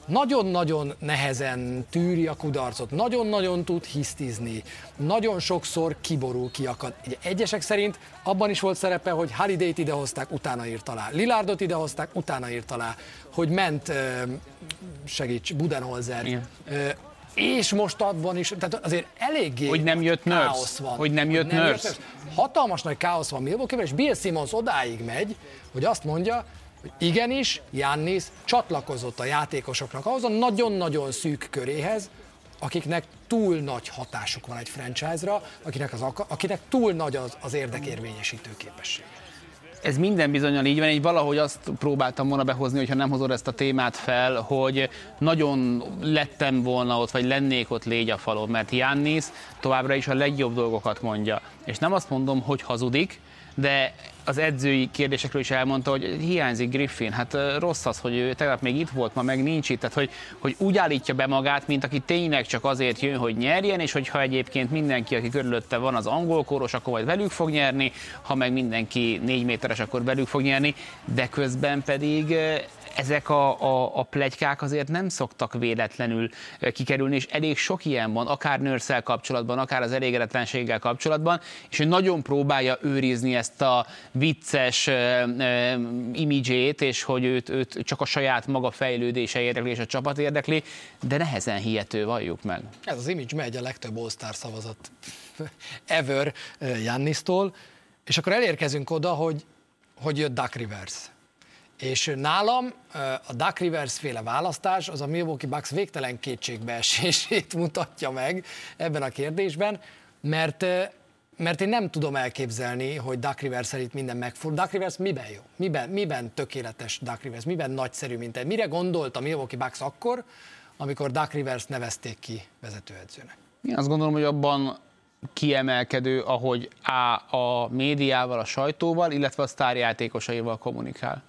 nagyon-nagyon nehezen tűri a kudarcot, nagyon-nagyon tud hisztizni, nagyon sokszor kiborul, kiakad. Egy egyesek szerint abban is volt szerepe, hogy Holiday-t idehozták, utána írt alá. Lilardot idehozták, utána írt alá. Hogy ment, segíts, Budenholzer. Igen és most abban is, tehát azért eléggé hogy nem jött káosz van. Hogy nem jött, hogy nem jött Hatalmas nagy káosz van milwaukee és Bill Simmons odáig megy, hogy azt mondja, hogy igenis, Jannis csatlakozott a játékosoknak ahhoz a nagyon-nagyon szűk köréhez, akiknek túl nagy hatásuk van egy franchise-ra, akinek, az, akinek túl nagy az, az érdekérvényesítő képesség ez minden bizonyal így van, így valahogy azt próbáltam volna behozni, hogyha nem hozod ezt a témát fel, hogy nagyon lettem volna ott, vagy lennék ott légy a falon, mert Jannis továbbra is a legjobb dolgokat mondja. És nem azt mondom, hogy hazudik, de az edzői kérdésekről is elmondta, hogy hiányzik Griffin. Hát rossz az, hogy ő tegnap még itt volt, ma meg nincs itt. Tehát, hogy, hogy úgy állítja be magát, mint aki tényleg csak azért jön, hogy nyerjen, és hogyha egyébként mindenki, aki körülötte van, az angol kóros, akkor majd velük fog nyerni, ha meg mindenki négy méteres, akkor velük fog nyerni, de közben pedig ezek a, a, a plegykák azért nem szoktak véletlenül kikerülni, és elég sok ilyen van, akár nőrszel kapcsolatban, akár az elégedetlenséggel kapcsolatban, és ő nagyon próbálja őrizni ezt a vicces imidzsét, és hogy őt, őt csak a saját maga fejlődése érdekli, és a csapat érdekli, de nehezen hihető, valljuk meg. Ez az image megy a legtöbb all szavazat [LAUGHS] ever Jannisztól, és akkor elérkezünk oda, hogy, hogy jött Duck Rivers és nálam a Duck Rivers féle választás az a Milwaukee Bucks végtelen kétségbeesését [LAUGHS] mutatja meg ebben a kérdésben, mert mert én nem tudom elképzelni, hogy Duck Rivers szerint minden megfordul. Duck Rivers miben jó? Miben, miben tökéletes Duck Rivers? Miben nagyszerű, mint egy? Mire gondolt a Milwaukee Bucks akkor, amikor Duck Rivers nevezték ki vezetőedzőnek. Én azt gondolom, hogy abban kiemelkedő, ahogy A, a médiával, a sajtóval, illetve a sztárjátékosaival kommunikál.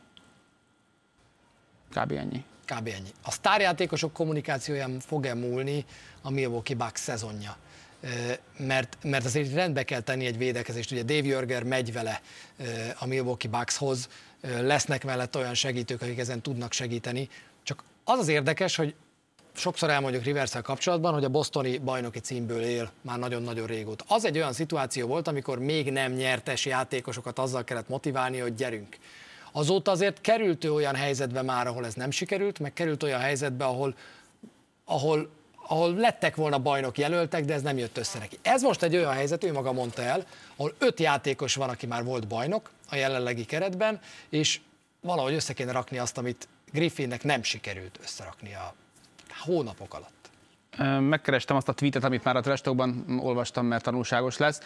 Kb. ennyi. Kb. ennyi. A sztárjátékosok kommunikációján fog-e múlni a Milwaukee Bucks szezonja? Mert, mert azért rendbe kell tenni egy védekezést. Ugye Dave Jörger megy vele a Milwaukee Buckshoz, lesznek mellett olyan segítők, akik ezen tudnak segíteni. Csak az az érdekes, hogy sokszor elmondjuk rivers kapcsolatban, hogy a bostoni bajnoki címből él már nagyon-nagyon régóta. Az egy olyan szituáció volt, amikor még nem nyertes játékosokat azzal kellett motiválni, hogy gyerünk. Azóta azért került ő olyan helyzetbe már, ahol ez nem sikerült, meg került olyan helyzetbe, ahol, ahol, ahol lettek volna bajnok jelöltek, de ez nem jött össze neki. Ez most egy olyan helyzet, ő maga mondta el, ahol öt játékos van, aki már volt bajnok a jelenlegi keretben, és valahogy össze kéne rakni azt, amit Griffinnek nem sikerült összerakni a hónapok alatt. Megkerestem azt a tweetet, amit már a Trestokban olvastam, mert tanulságos lesz.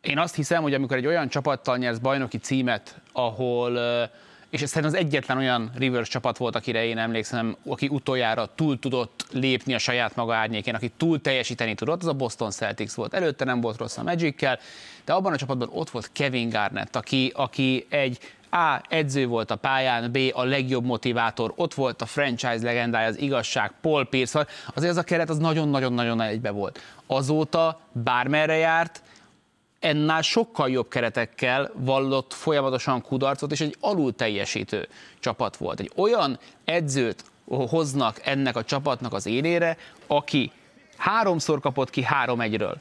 Én azt hiszem, hogy amikor egy olyan csapattal nyersz bajnoki címet, ahol és ez szerintem az egyetlen olyan Rivers csapat volt, akire én emlékszem, aki utoljára túl tudott lépni a saját maga árnyékén, aki túl teljesíteni tudott, az a Boston Celtics volt. Előtte nem volt rossz a magic de abban a csapatban ott volt Kevin Garnett, aki, aki egy a. Edző volt a pályán, B. A legjobb motivátor, ott volt a franchise legendája, az igazság, Paul Pierce, azért az a keret az nagyon-nagyon-nagyon egybe volt. Azóta bármerre járt, ennál sokkal jobb keretekkel vallott folyamatosan kudarcot, és egy alul teljesítő csapat volt. Egy olyan edzőt hoznak ennek a csapatnak az élére, aki háromszor kapott ki három egyről,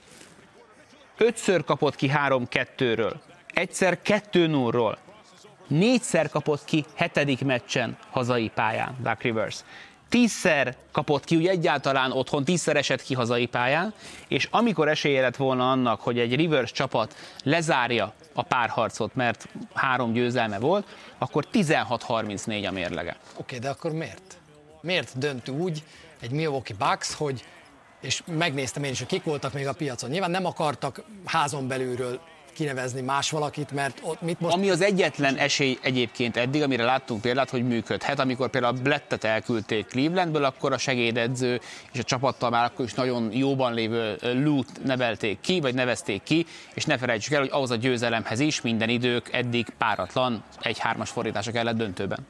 ötször kapott ki három kettőről, egyszer kettő nullról, négyszer kapott ki hetedik meccsen hazai pályán, Duck Rivers. Tízszer kapott ki, ugye egyáltalán otthon, tízszer esett ki hazai pályán, és amikor esélye lett volna annak, hogy egy Rivers csapat lezárja a párharcot, mert három győzelme volt, akkor 16-34 a mérlege. Oké, okay, de akkor miért? Miért dönt úgy egy Milwaukee Bucks, hogy és megnéztem én is, hogy kik voltak még a piacon. Nyilván nem akartak házon belülről kinevezni más valakit, mert ott mit most... Ami az egyetlen esély egyébként eddig, amire láttunk példát, hogy működhet, amikor például a Blettet elküldték Clevelandből, akkor a segédedző és a csapattal már akkor is nagyon jóban lévő Lut nevelték ki, vagy nevezték ki, és ne felejtsük el, hogy ahhoz a győzelemhez is minden idők eddig páratlan egy-hármas fordítása kellett döntőben.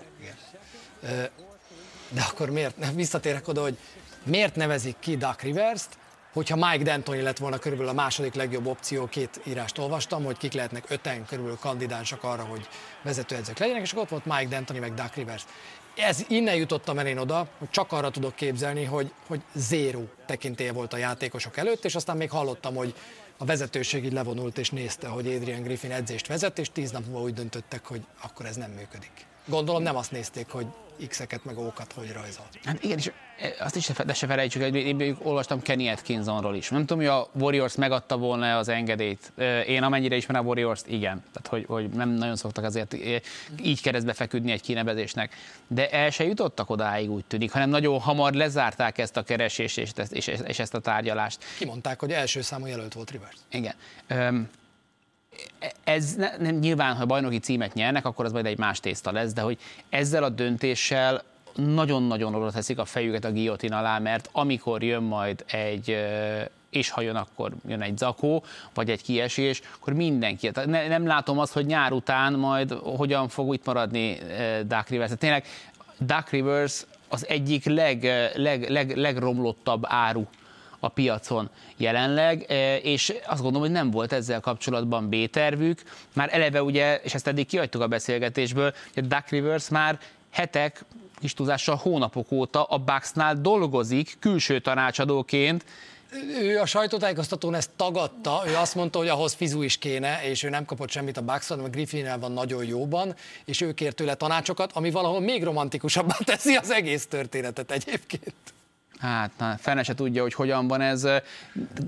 De akkor miért? Visszatérek oda, hogy miért nevezik ki Duck Rivers-t, hogyha Mike D'Antoni lett volna körülbelül a második legjobb opció, két írást olvastam, hogy kik lehetnek öten körülbelül kandidánsok arra, hogy vezetőedzők legyenek, és akkor ott volt Mike D'Antoni meg Duck Rivers. Ez innen jutottam el én oda, hogy csak arra tudok képzelni, hogy, hogy zéró tekintélye volt a játékosok előtt, és aztán még hallottam, hogy a vezetőség így levonult és nézte, hogy Adrian Griffin edzést vezet, és tíz nap múlva úgy döntöttek, hogy akkor ez nem működik. Gondolom nem azt nézték, hogy X-eket meg O-kat hogy rajzol. Hát igen, és azt is de se felejtsük, hogy én olvastam Kenny Atkinsonról is. Nem tudom, hogy a Warriors megadta volna az engedélyt. Én amennyire ismerem a Warriors-t, igen. Tehát, hogy, hogy nem nagyon szoktak azért így keresztbe feküdni egy kinevezésnek. De el se jutottak odáig, úgy tűnik, hanem nagyon hamar lezárták ezt a keresést és, és, és ezt a tárgyalást. Kimondták, hogy első számú jelölt volt Rivers. Igen. Ez nem, nyilván, ha bajnoki címet nyernek, akkor az majd egy más tészta lesz, de hogy ezzel a döntéssel nagyon-nagyon oda teszik a fejüket a guillotine alá, mert amikor jön majd egy és ha jön, akkor jön egy zakó, vagy egy kiesés, akkor mindenki. Ne, nem látom azt, hogy nyár után majd hogyan fog itt maradni Duck Rivers. Tényleg Duck Rivers az egyik leg, leg, leg, legromlottabb áru a piacon jelenleg, és azt gondolom, hogy nem volt ezzel kapcsolatban B-tervük. Már eleve ugye, és ezt eddig kiadtuk a beszélgetésből, hogy Duck Rivers már hetek, kis túlzással hónapok óta a Bucksnál dolgozik külső tanácsadóként, ő a sajtótájékoztatón ezt tagadta, ő azt mondta, hogy ahhoz fizu is kéne, és ő nem kapott semmit a Buckson, mert Griffinnel van nagyon jóban, és ő kért tőle tanácsokat, ami valahol még romantikusabbá [LAUGHS] teszi az egész történetet egyébként. Hát, na, fene se tudja, hogy hogyan van ez.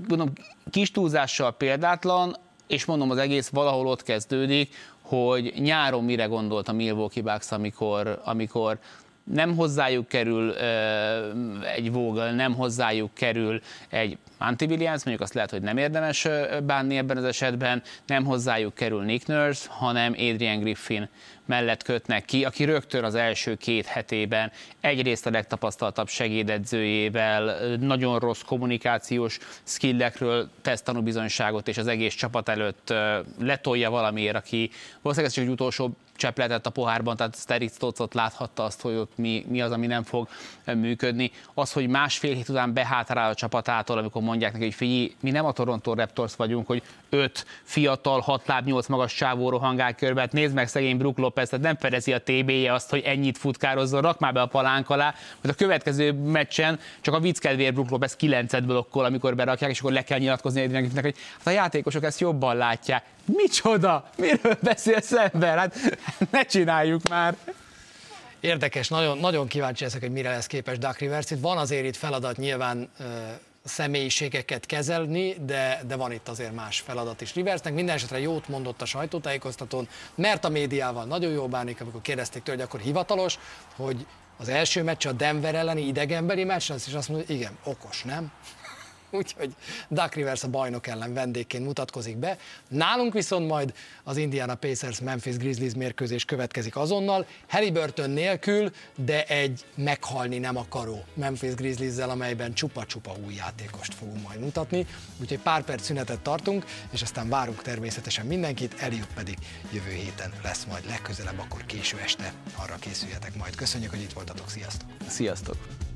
Mondom, kis túlzással példátlan, és mondom, az egész valahol ott kezdődik, hogy nyáron mire gondolt a Milwaukee Bucks, amikor, amikor nem hozzájuk kerül uh, egy Vogel, nem hozzájuk kerül egy Monty Williams, mondjuk azt lehet, hogy nem érdemes bánni ebben az esetben, nem hozzájuk kerül Nick Nurse, hanem Adrian Griffin mellett kötnek ki, aki rögtön az első két hetében egyrészt a legtapasztaltabb segédedzőjével nagyon rossz kommunikációs skillekről tesz tanúbizonyságot, és az egész csapat előtt letolja valamiért, aki valószínűleg ez csak egy utolsó csepletett a pohárban, tehát Sterik Stotzot láthatta azt, hogy ott mi, mi az, ami nem fog működni. Az, hogy másfél hét után behátrál a csapatától, amikor mondják neki, hogy figyelj, mi nem a Toronto Raptors vagyunk, hogy öt fiatal, hat láb, nyolc magas csávó rohangál körbe, hát nézd meg szegény Brook Lopez, tehát nem fedezi a TB-je azt, hogy ennyit futkározzon, rak már be a palánk alá, hogy a következő meccsen csak a vicc kedvéért Brook Lopez 9 blokkol, amikor berakják, és akkor le kell nyilatkozni egy hogy hát a játékosok ezt jobban látják. Micsoda? Miről beszélsz ember? Hát ne csináljuk már. Érdekes, nagyon, nagyon kíváncsi leszek, hogy mire lesz képes Duck Rivers. Itt van azért itt feladat nyilván személyiségeket kezelni, de, de van itt azért más feladat is. Riversnek minden esetre jót mondott a sajtótájékoztatón, mert a médiával nagyon jól bánik, amikor kérdezték tőle, hogy akkor hivatalos, hogy az első meccs a Denver elleni idegenbeli meccs és azt mondja, igen, okos, nem? [LAUGHS] úgyhogy Duck Rivers a bajnok ellen vendégként mutatkozik be. Nálunk viszont majd az Indiana Pacers Memphis Grizzlies mérkőzés következik azonnal, Halliburton nélkül, de egy meghalni nem akaró Memphis Grizzlies-zel, amelyben csupa-csupa új játékost fogunk majd mutatni. Úgyhogy pár perc szünetet tartunk, és aztán várunk természetesen mindenkit, Eliuk pedig jövő héten lesz majd legközelebb, akkor késő este arra készüljetek majd. Köszönjük, hogy itt voltatok, sziasztok! Sziasztok!